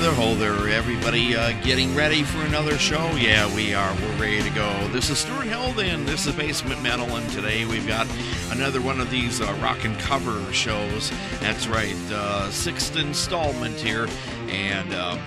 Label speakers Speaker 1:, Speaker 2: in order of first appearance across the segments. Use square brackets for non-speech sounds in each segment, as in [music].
Speaker 1: there, ho there, everybody uh, getting ready for another show? Yeah, we are. We're ready to go. This is Stuart Held, and this is Basement Metal, and today we've got another one of these uh, rock and cover shows. That's right, uh, sixth installment here, and uh,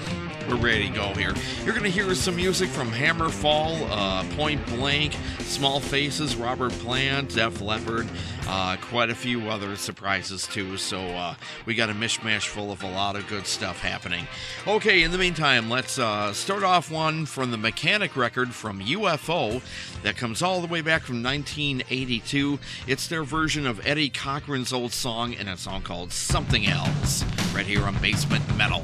Speaker 1: we're ready to go here. You're going to hear some music from Hammerfall, uh, Point Blank, Small Faces, Robert Plant, Def Leppard, uh, quite a few other surprises too. So uh, we got a mishmash full of a lot of good stuff happening. Okay, in the meantime, let's uh, start off one from the Mechanic record from UFO that comes all the way back from 1982. It's their version of Eddie Cochran's old song, and a song called Something Else, right here on Basement Metal.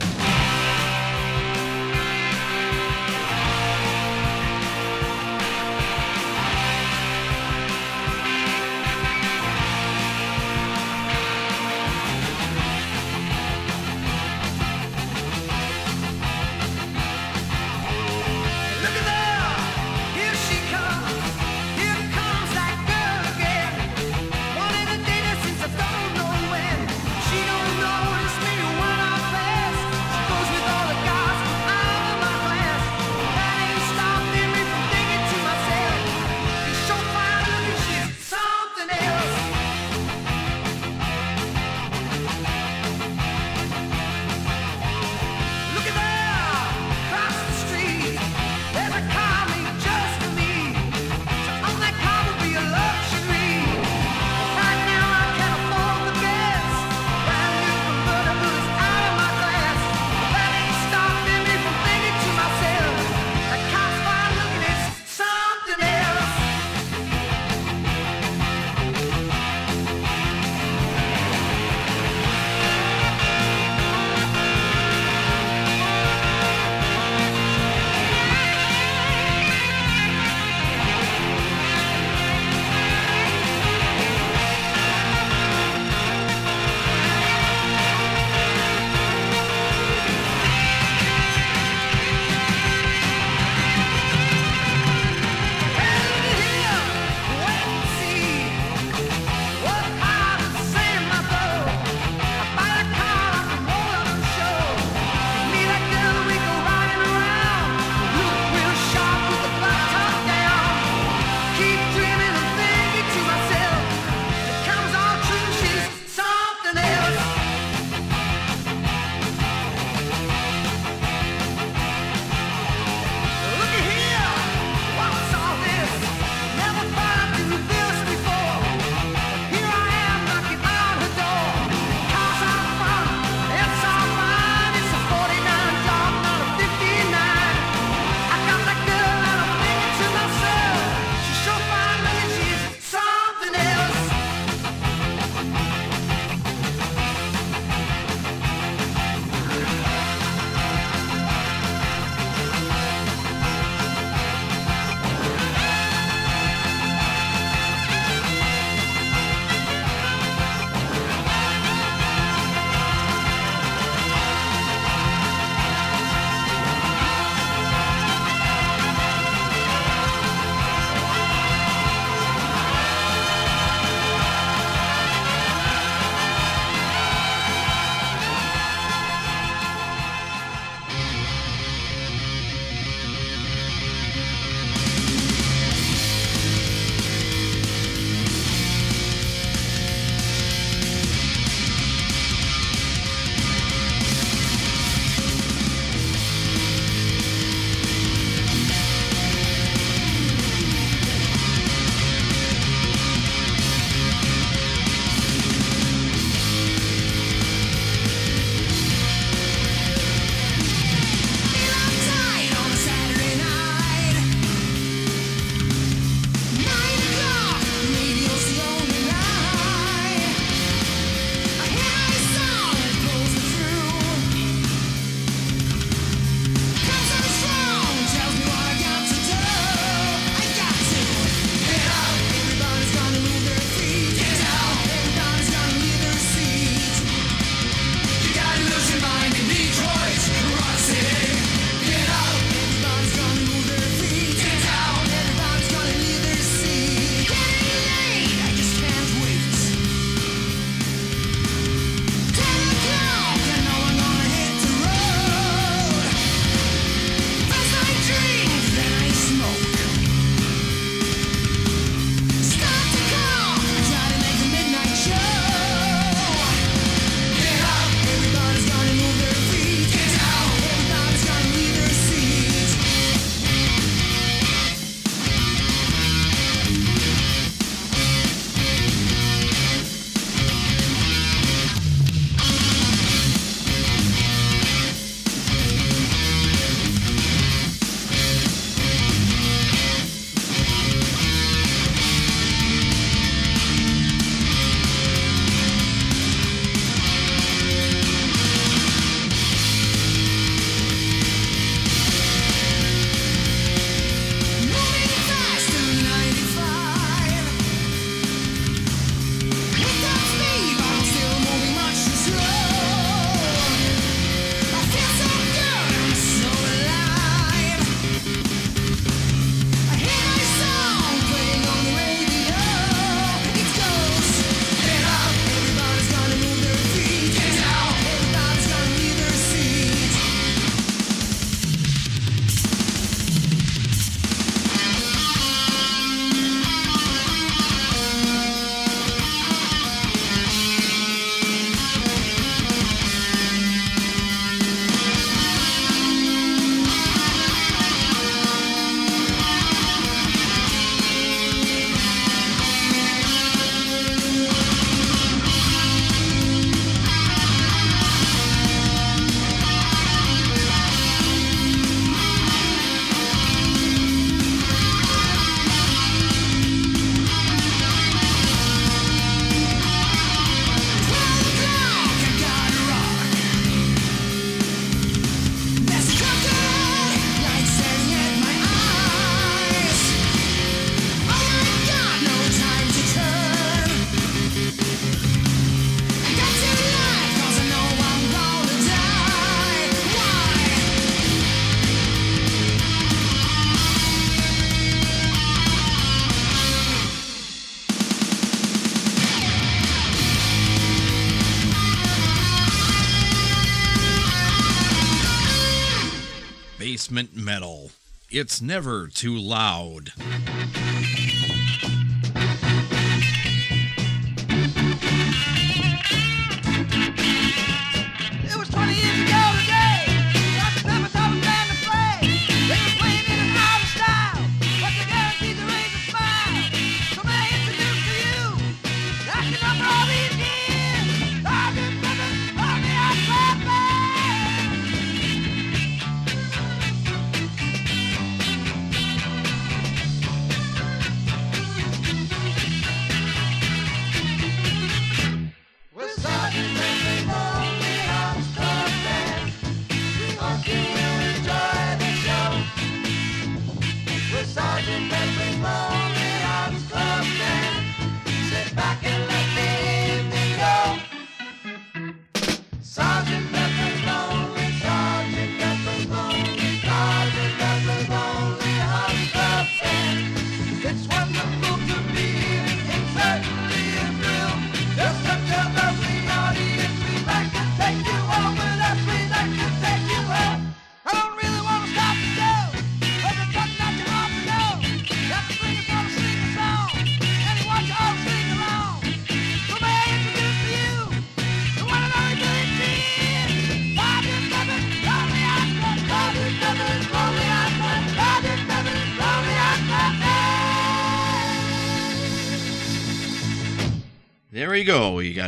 Speaker 1: Metal. It's never too loud.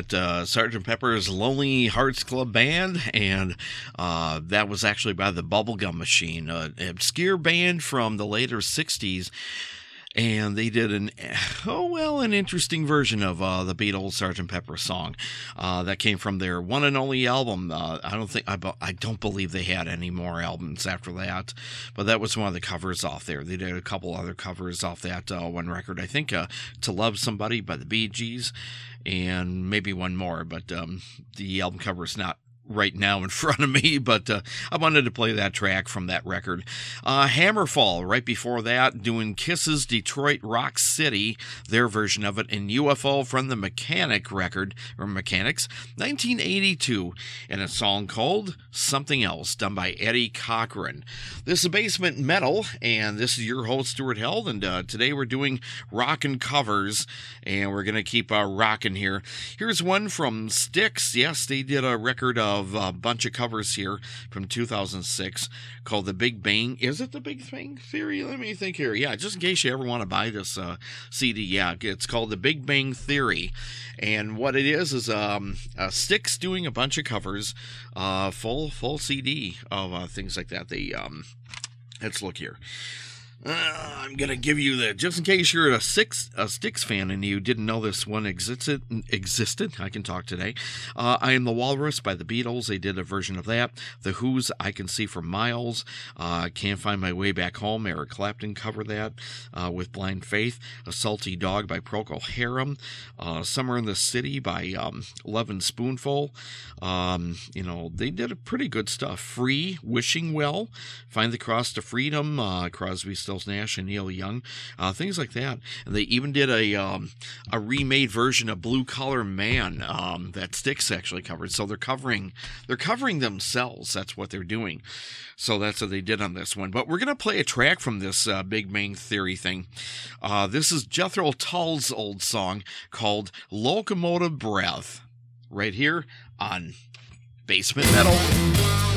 Speaker 1: Got uh, Sergeant Pepper's Lonely Hearts Club Band, and uh, that was actually by the Bubblegum Machine, an obscure band from the later 60s and they did an [sighs] oh well an interesting version of uh, the Beatles Sgt. Pepper song uh, that came from their one and only album. Uh, I don't think I, I don't believe they had any more albums after that, but that was one of the covers off there. They did a couple other covers off that uh, one record. I think uh, "To Love Somebody" by the Bee Gees, and maybe one more, but um, the album cover is not right now in [laughs] front of me, but uh, I wanted to play that track from that record. Uh, Hammerfall, right before that, doing Kiss's Detroit Rock City, their version of it, in UFO from the Mechanic record, or Mechanics, 1982, and a song called Something Else, done by Eddie Cochran. This is Basement Metal, and this is your host, Stuart Held, and uh, today we're doing rockin' covers, and we're going to keep uh, rocking here. Here's one from Styx. Yes, they did a record of of a bunch of covers here from 2006 called The Big Bang. Is it The Big Bang Theory? Let me think here. Yeah, just in case you ever want to buy this uh, CD, yeah, it's called The Big Bang Theory. And what it is is um, uh, doing a bunch of covers, uh, full full CD of uh, things like that. They um, let's look here. Uh, I'm gonna give you that just in case you're a six a Styx fan and you didn't know this one existed. Existed. I can talk today. Uh, I am the Walrus by the Beatles. They did a version of that. The Who's I can see for miles. Uh, Can't find my way back home. Eric Clapton covered that uh, with Blind Faith. A Salty Dog by Procol Harum. Uh, Summer in the City by um, Lovin' Spoonful. Um, you know they did a pretty good stuff. Free, Wishing Well, Find the Cross to Freedom. Uh, Crosby. Stills Nash and Neil Young, uh, things like that. And they even did a um, a remade version of Blue Collar Man um, that Styx actually covered. So they're covering they're covering themselves. That's what they're doing. So that's what they did on this one. But we're gonna play a track from this uh, Big Bang Theory thing. Uh, this is Jethro Tull's old song called "Locomotive Breath," right here on Basement Metal.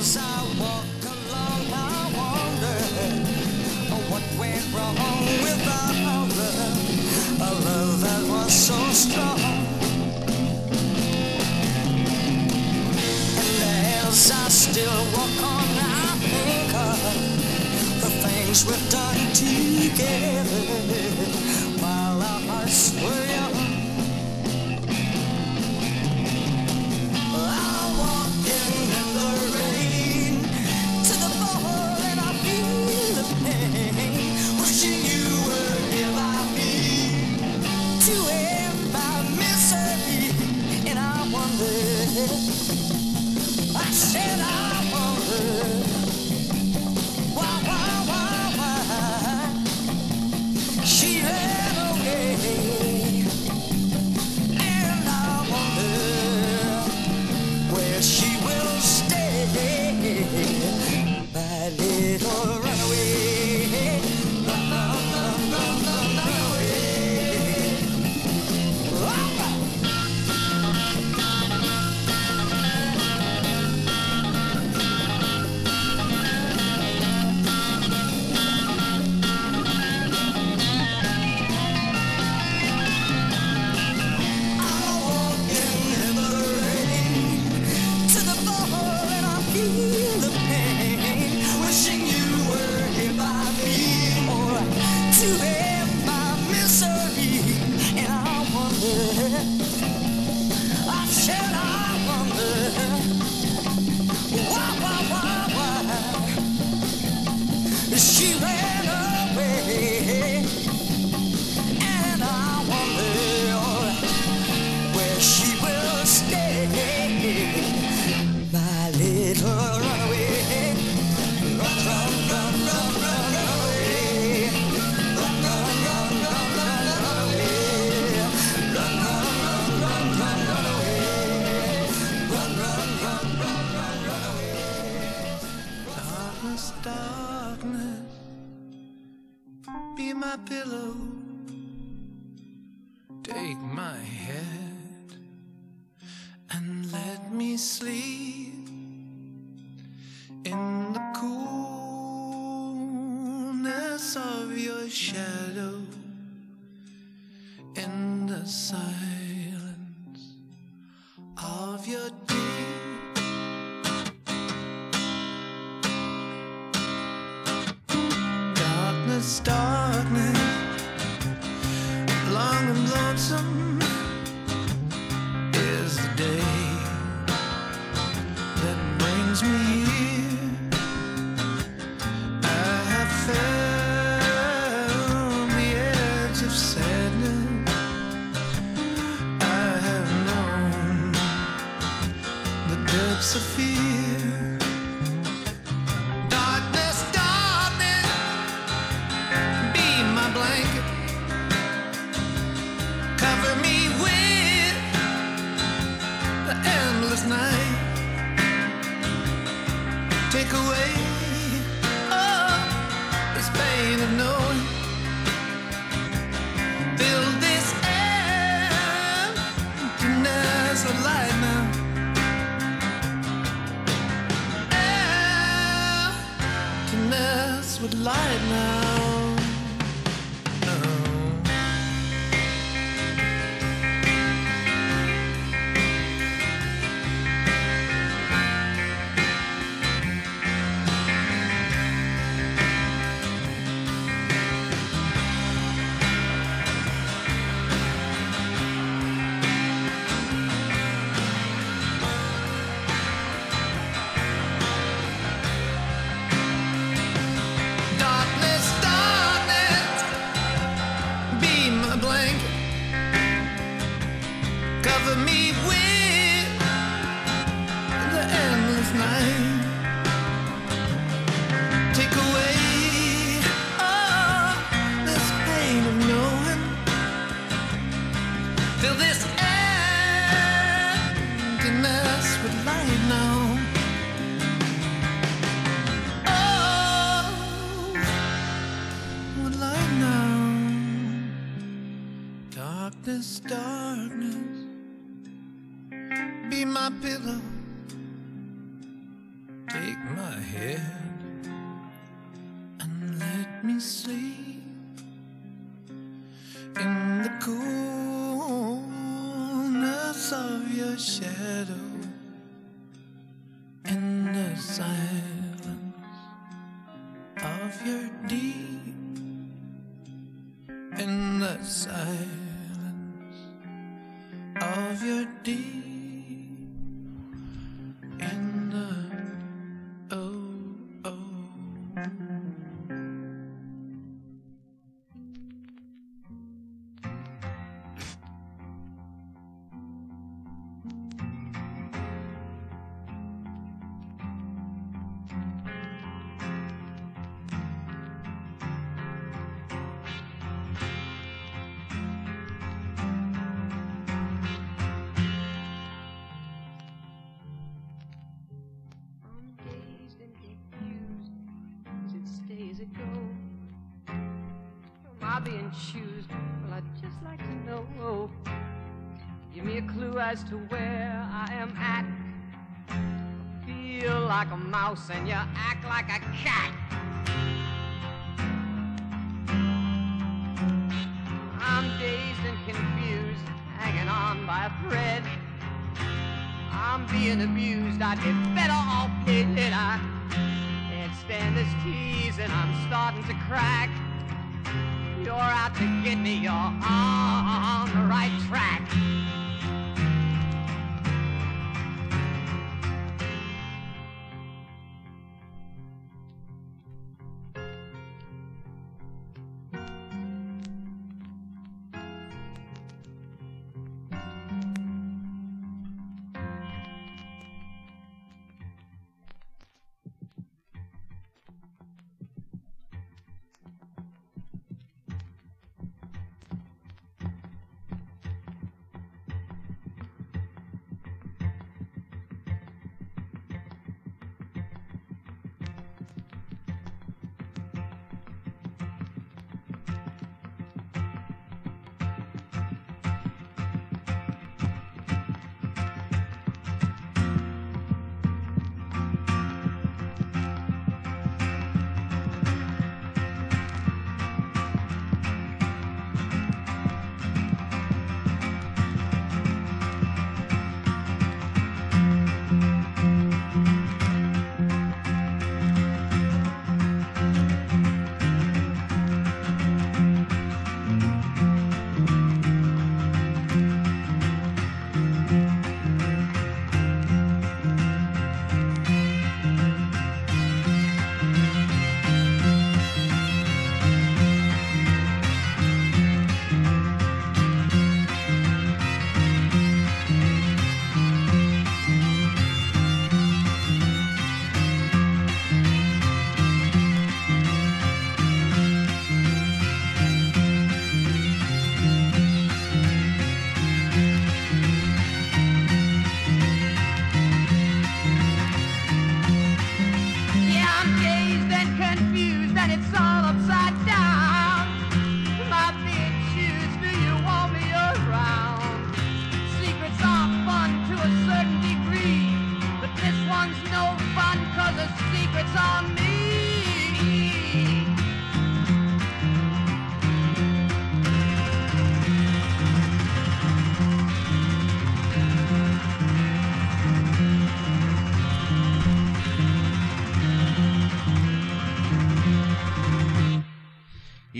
Speaker 2: As I walk along, I wonder oh, what went wrong with our love, a love that was so strong. And as I still walk on, I think of the things we've done.
Speaker 3: would light now.
Speaker 4: shoes. Well, I'd just like to know. Give me a clue as to where I am at. I feel like a mouse and you act like a cat. I'm dazed and confused, hanging on by a thread. I'm being abused, I'd be better off dead. I can't stand this tease and I'm starting to crack. You're out to get me. You're on the right track.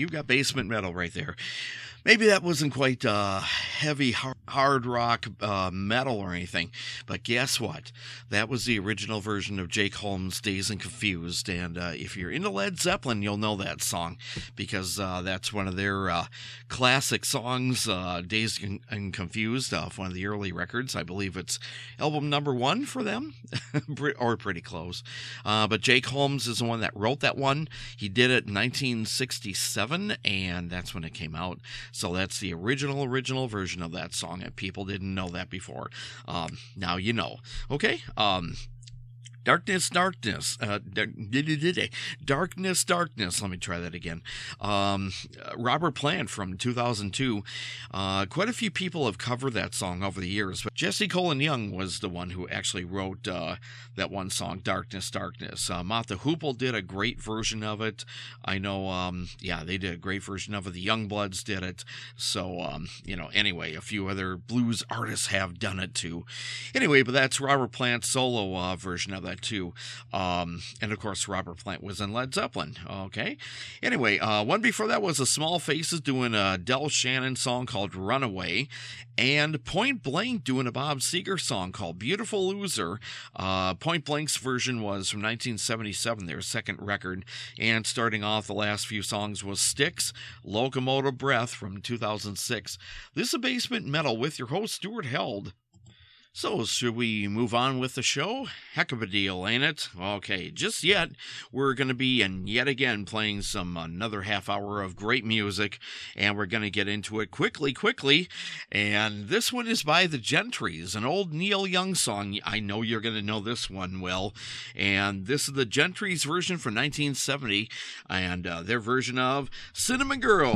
Speaker 1: You've got basement metal right there. Maybe that wasn't quite uh, heavy hard rock uh, metal or anything, but guess what? That was the original version of Jake Holmes' Dazed and Confused. And uh, if you're into Led Zeppelin, you'll know that song because uh, that's one of their uh, classic songs, uh, Dazed and Confused, off one of the early records. I believe it's album number one for them, [laughs] or pretty close. but Jake Holmes is the one that wrote that one. He did it in 1967, and that's when it came out. So that's the original, original version of that song. People didn't know that before. Um, now you know. Okay. Um, Darkness, darkness, uh, [laughs] darkness, darkness. Let me try that again. Um, Robert Plant from 2002. Uh, quite a few people have covered that song over the years, but Jesse Colin Young was the one who actually wrote uh, that one song, Darkness, Darkness. Uh, Mott Hoople did a great version of it. I know, um, yeah, they did a great version of it. The Youngbloods did it. So, um, you know, anyway, a few other blues artists have done it too. Anyway, but that's Robert Plant's solo uh, version of that too. Um, and of course, Robert Plant was in Led Zeppelin. Okay. Anyway, uh, one before that was the Small Faces doing a Del Shannon song called Runaway, and Point Blank doing a Bob Seger song called Beautiful Loser. Uh, Point Blank's version was from 1977, their second record. And starting off, the last few songs was Styx, Locomotive Breath from 2006. This is a basement metal with your host, Stuart Held. So, should we move on with the show? Heck of a deal, ain't it? Okay, just yet, we're going to be, and yet again, playing some another half hour of great music, and we're going to get into it quickly, quickly. And this one is by the Gentrys, an old Neil Young song. I know you're going to know this one well. And this is the Gentrys version from 1970, and uh, their version of Cinnamon Girl.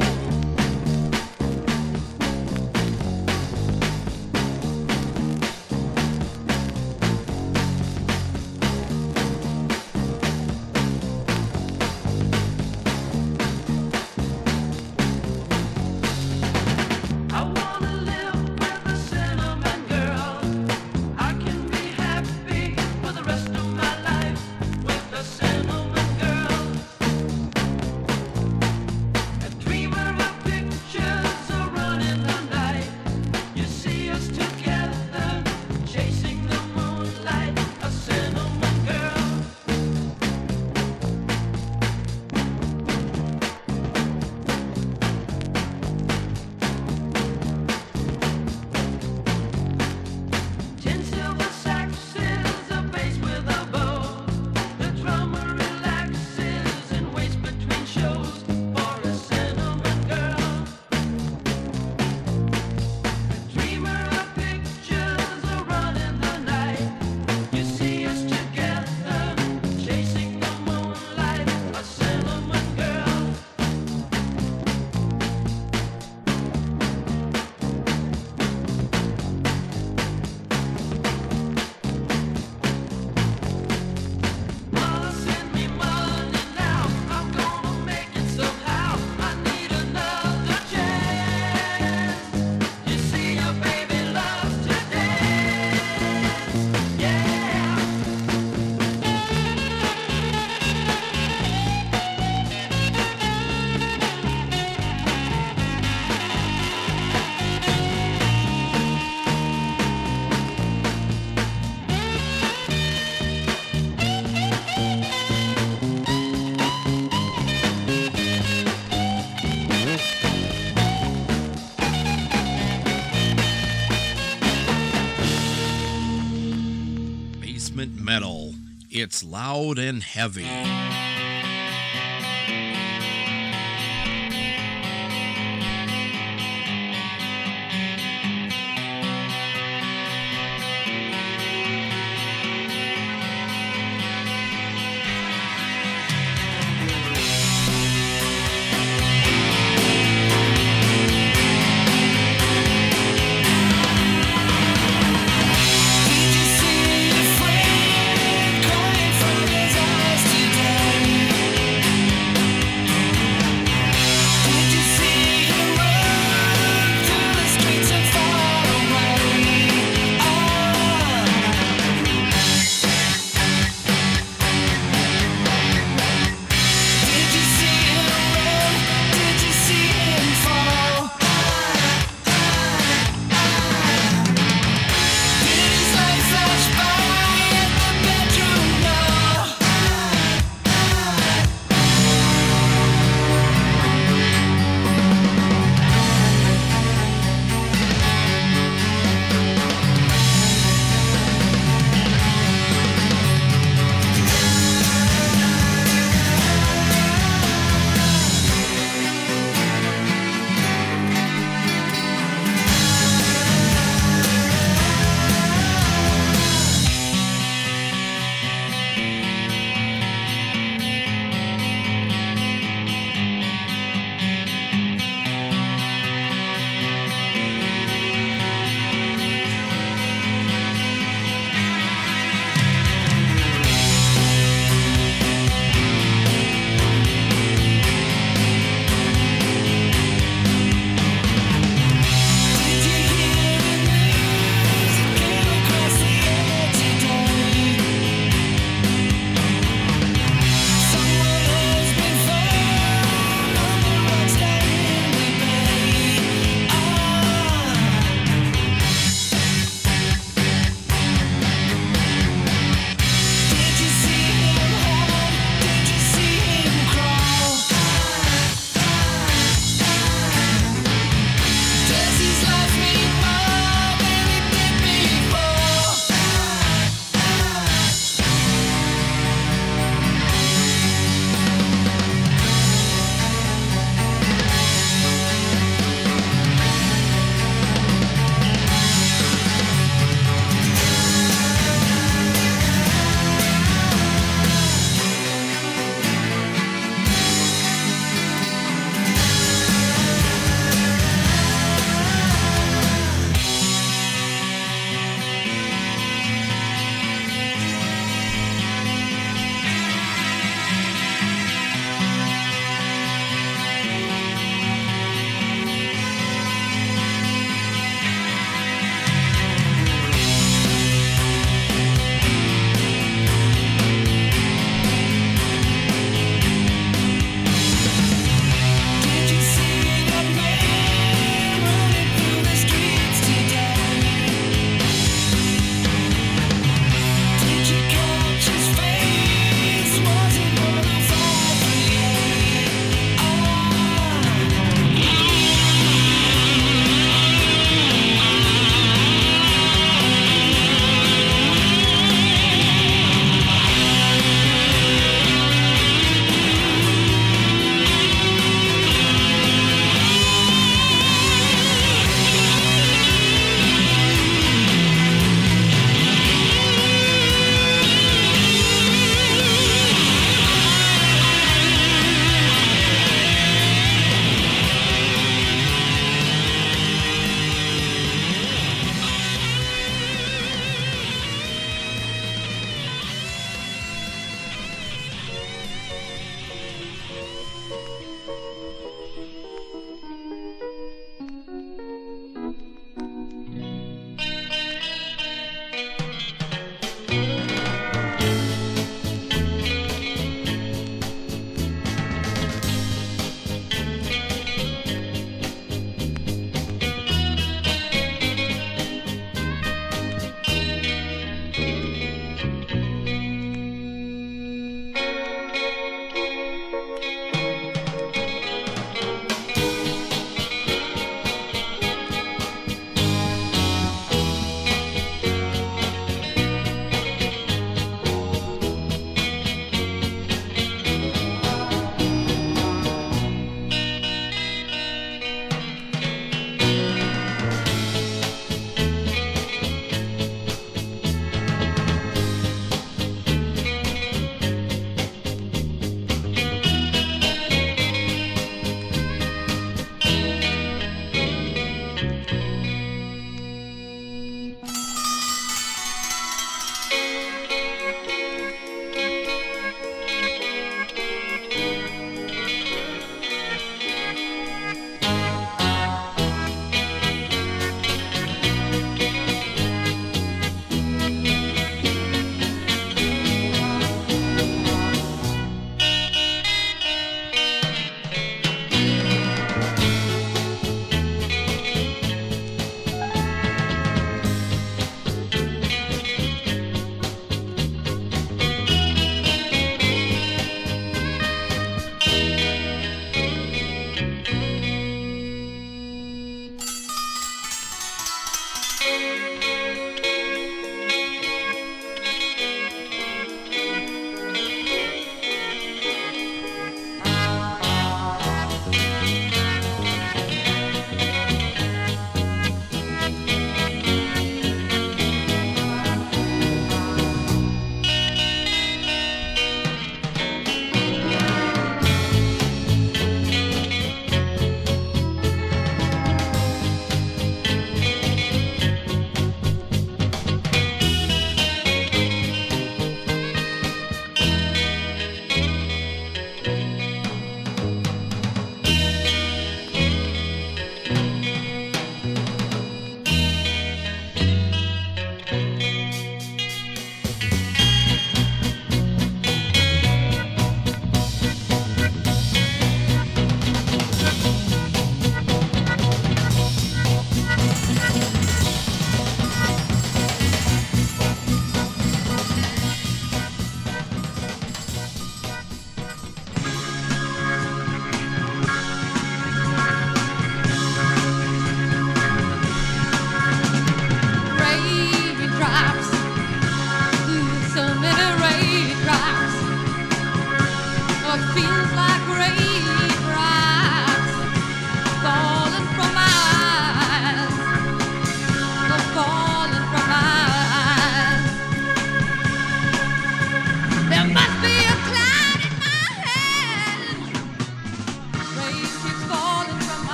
Speaker 1: It's loud and heavy.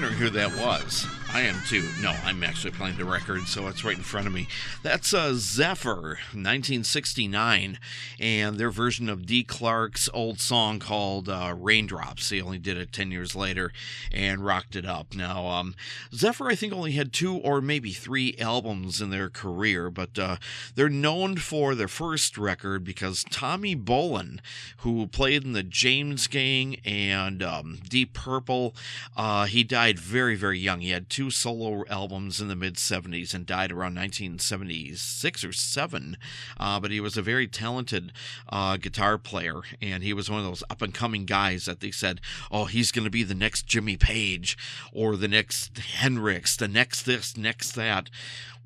Speaker 1: Wondering who that was. I am too. No, I'm actually playing the record, so it's right in front of me. That's uh, Zephyr, 1969, and their version of Dee Clark's old song called uh, Raindrops. They only did it 10 years later and rocked it up. Now, um, Zephyr, I think, only had two or maybe three albums in their career, but uh, they're known for their first record because Tommy Bolin, who played in the James Gang and um, Deep Purple, uh, he died very, very young. He had two solo albums in the mid 70s and died around 1976 or 7. Uh, but he was a very talented uh, guitar player, and he was one of those up and coming guys that they said, oh, he's going to be the next Jimmy Page or the next Hendrix, the next this, next that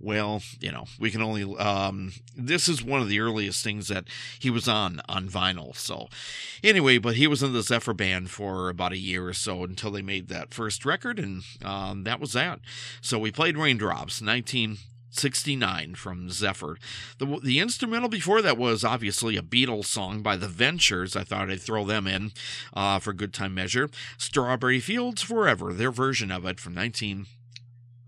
Speaker 1: well, you know, we can only. Um, this is one of the earliest things that he was on on vinyl. So, anyway, but he was in the Zephyr band for about a year or so until they made that first record, and um, that was that. So we played Raindrops, 1969 from Zephyr. The, the instrumental before that was obviously a Beatles song by The Ventures. I thought I'd throw them in uh, for good time measure. Strawberry Fields Forever, their version of it from 19.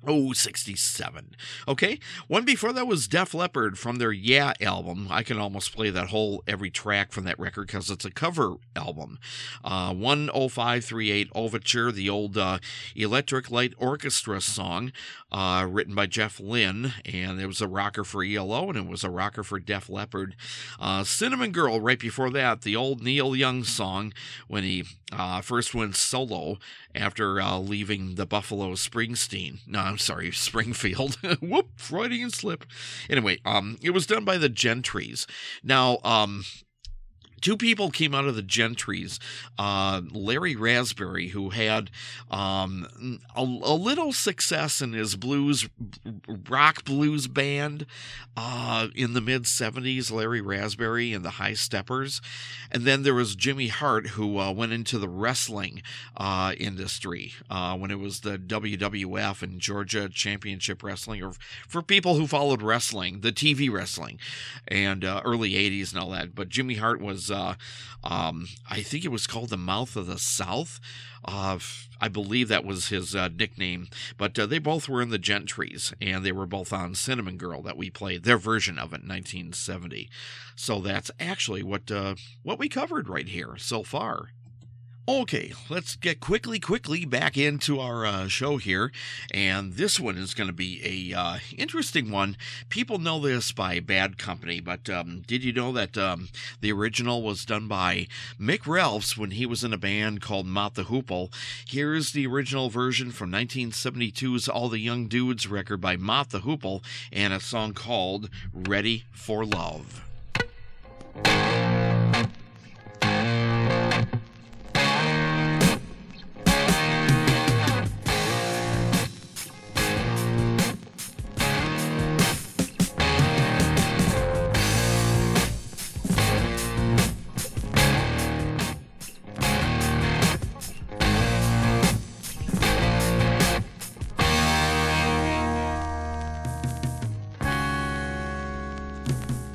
Speaker 1: Oh, 67. Okay. One before that was Def Leppard from their Yeah album. I can almost play that whole every track from that record because it's a cover album. Uh, 10538 Overture, the old uh, Electric Light Orchestra song, uh, written by Jeff Lynne. And it was a rocker for ELO and it was a rocker for Def Leppard. Uh, Cinnamon Girl, right before that, the old Neil Young song when he uh, first went solo after uh, leaving the Buffalo Springsteen. I'm sorry, Springfield. [laughs] Whoop, Freudian slip. Anyway, um, it was done by the Gentrys. Now, um, two people came out of the Gentrys. Uh, Larry Raspberry, who had um, a, a, little success in his blues, rock blues band uh, in the mid 70s, Larry Raspberry and the High Steppers. And then there was Jimmy Hart, who uh, went into the wrestling uh, industry uh, when it was the WWF and Georgia Championship Wrestling, or for people who followed wrestling, the TV wrestling, and uh, early 80s and all that. But Jimmy Hart was uh, um, I think it was called the Mouth of the South. Uh, I believe that was his uh, nickname. But uh, they both were in the Gentrys, and they were both on Cinnamon Girl that we played their version of it in 1970. So that's actually what uh, what we covered right here so far. Okay, let's get quickly, quickly back into our uh, show here, and this one is going to be a uh, interesting one. People know this by Bad Company, but um, did you know that um, the original was done by Mick Ralphs when he was in a band called Mott the Hoople? Here's the original version from 1972's All the Young Dudes record by Mott the Hoople, and a song called "Ready for Love."
Speaker 3: Stay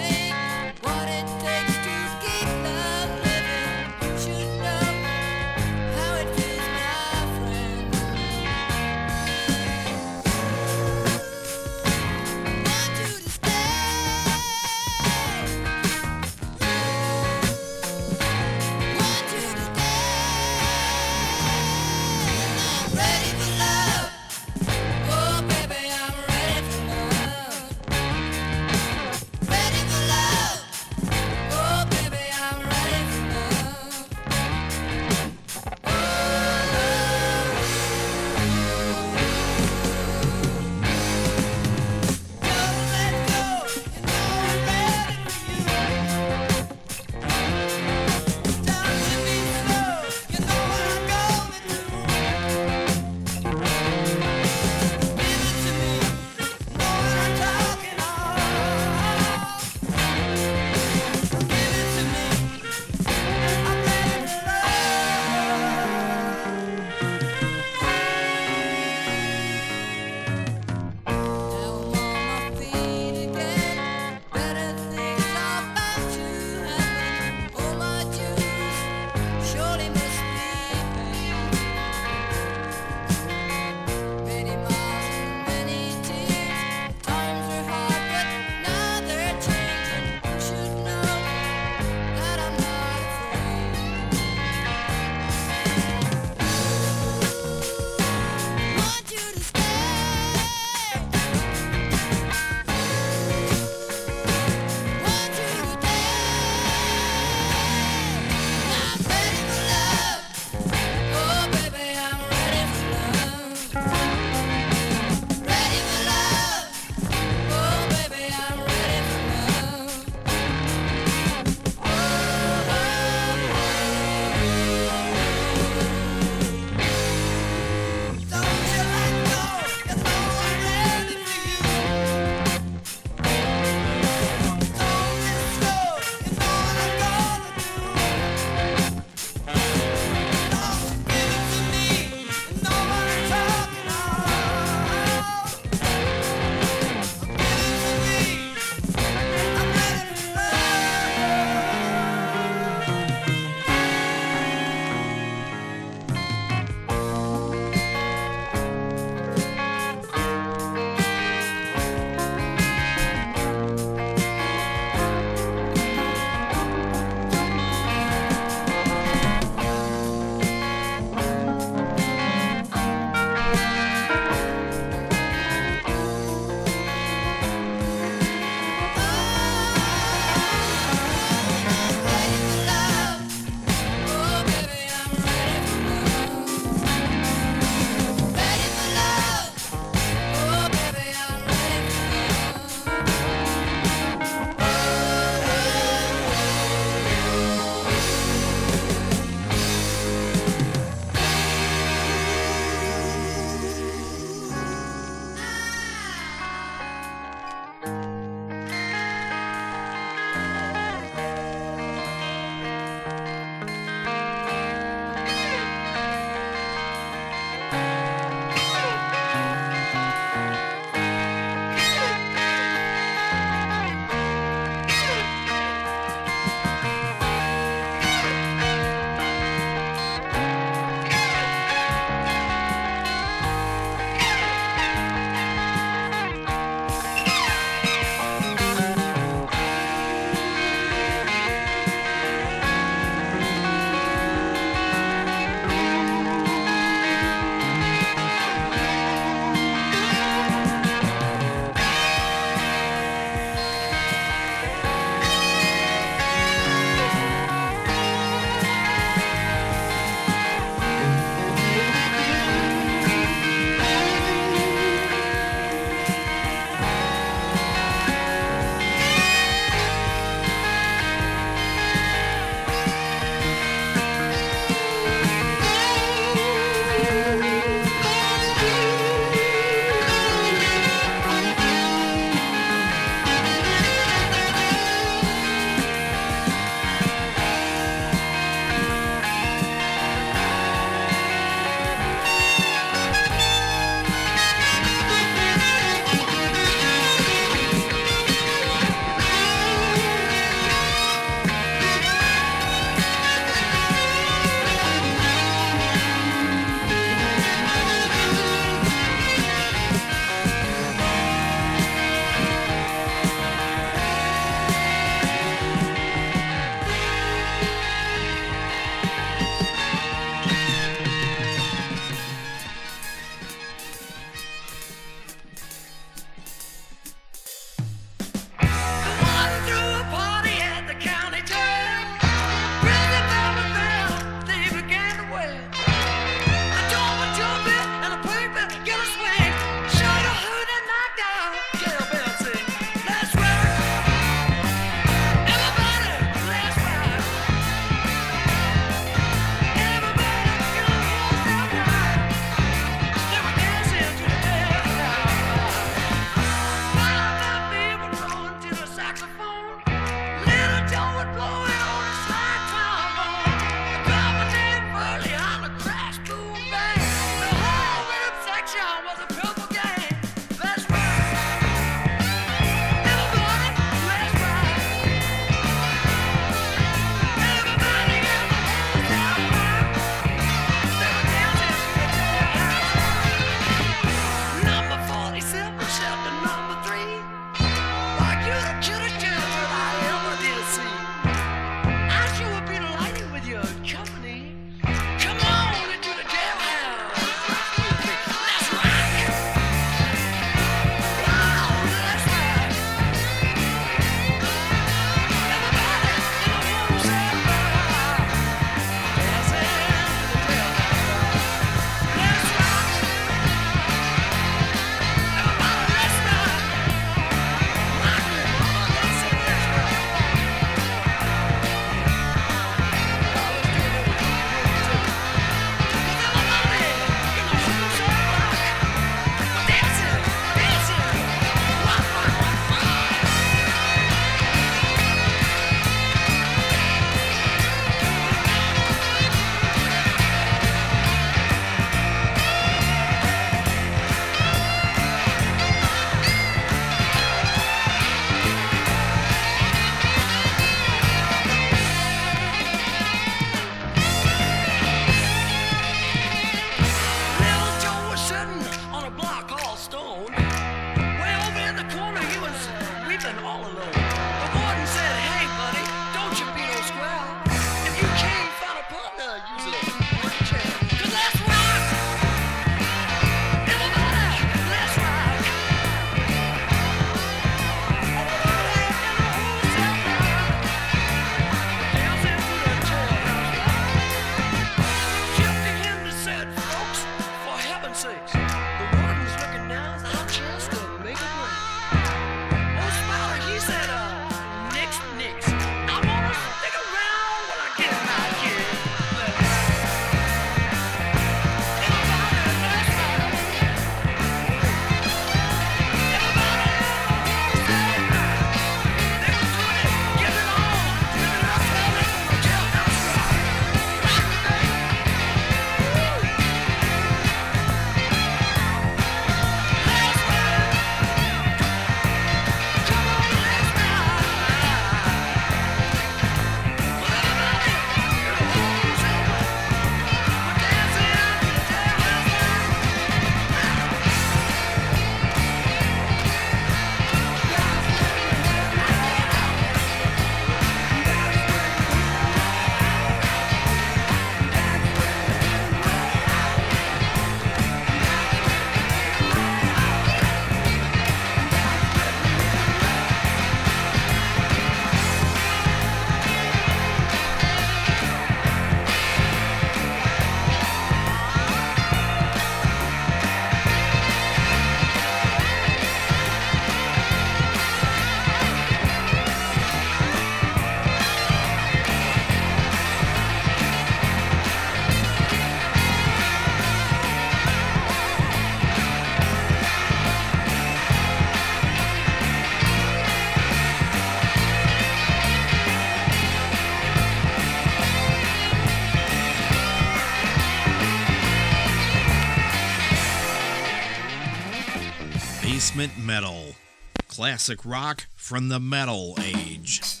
Speaker 5: classic rock from the metal age.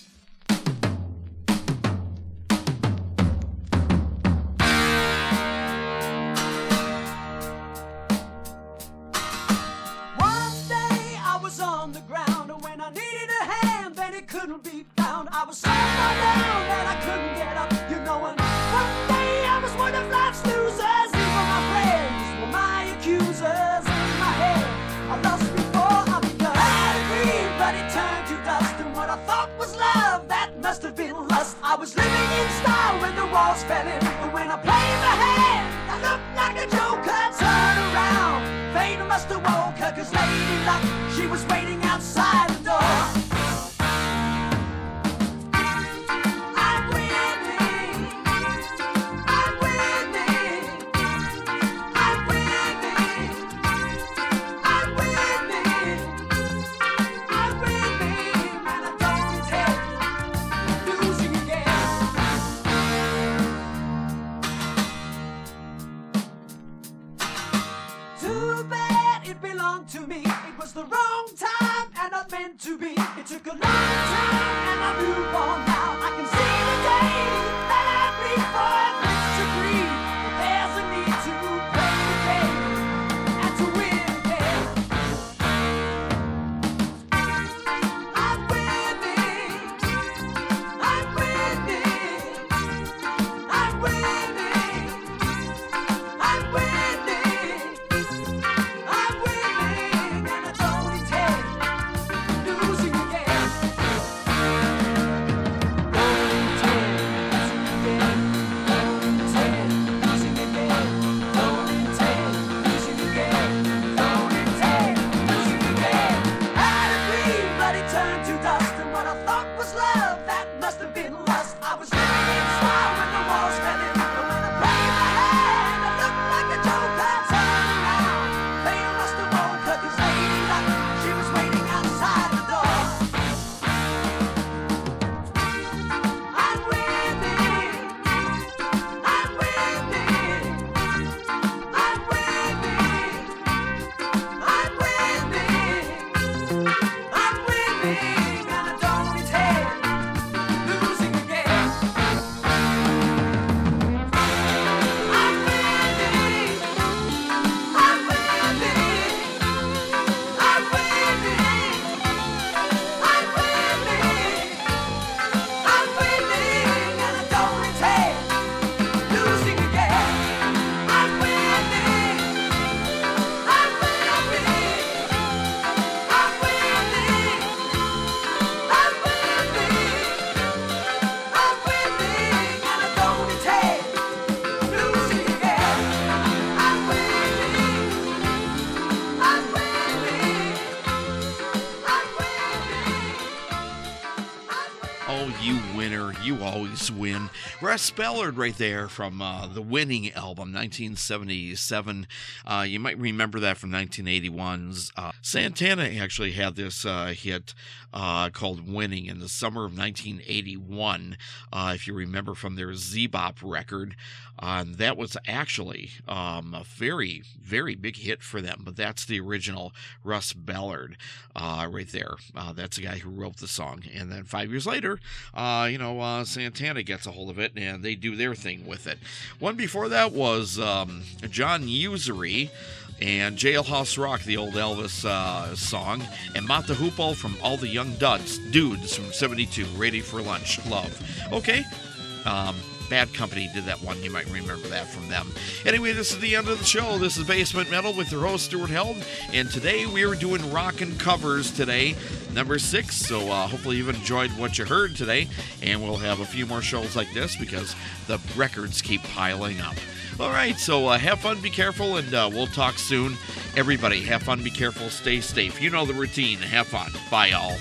Speaker 6: to me. It was the wrong time and not meant to be. It took a long time and I'm
Speaker 1: on. Always win. Russ Ballard right there from uh, the Winning album, 1977. Uh, you might remember that from 1981's. Uh, Santana actually had this uh, hit uh, called Winning in the summer of 1981, uh, if you remember from their Zebop record. And that was actually um, a very, very big hit for them. But that's the original Russ Ballard right there. That's the guy who wrote the song. And then five years later, you know, Santana gets a hold of it and they do their thing with it. One before that was um, John Ussery and Jailhouse Rock, the old Elvis uh, song, and Mata Hoople from All the Young Duds, Dudes from 72, Ready for Lunch, Love. Okay. Um, Bad Company did that one. You might remember that from them. Anyway, this is the end of the show. This is Basement Metal with your host, Stuart Held. And today we are doing rockin' covers today, number six. So uh, hopefully you've enjoyed what you heard today. And we'll have a few more shows like this because the records keep piling up. All right, so uh, have fun, be careful, and uh, we'll talk soon. Everybody, have fun, be careful, stay safe. You know the routine. Have fun. Bye, y'all.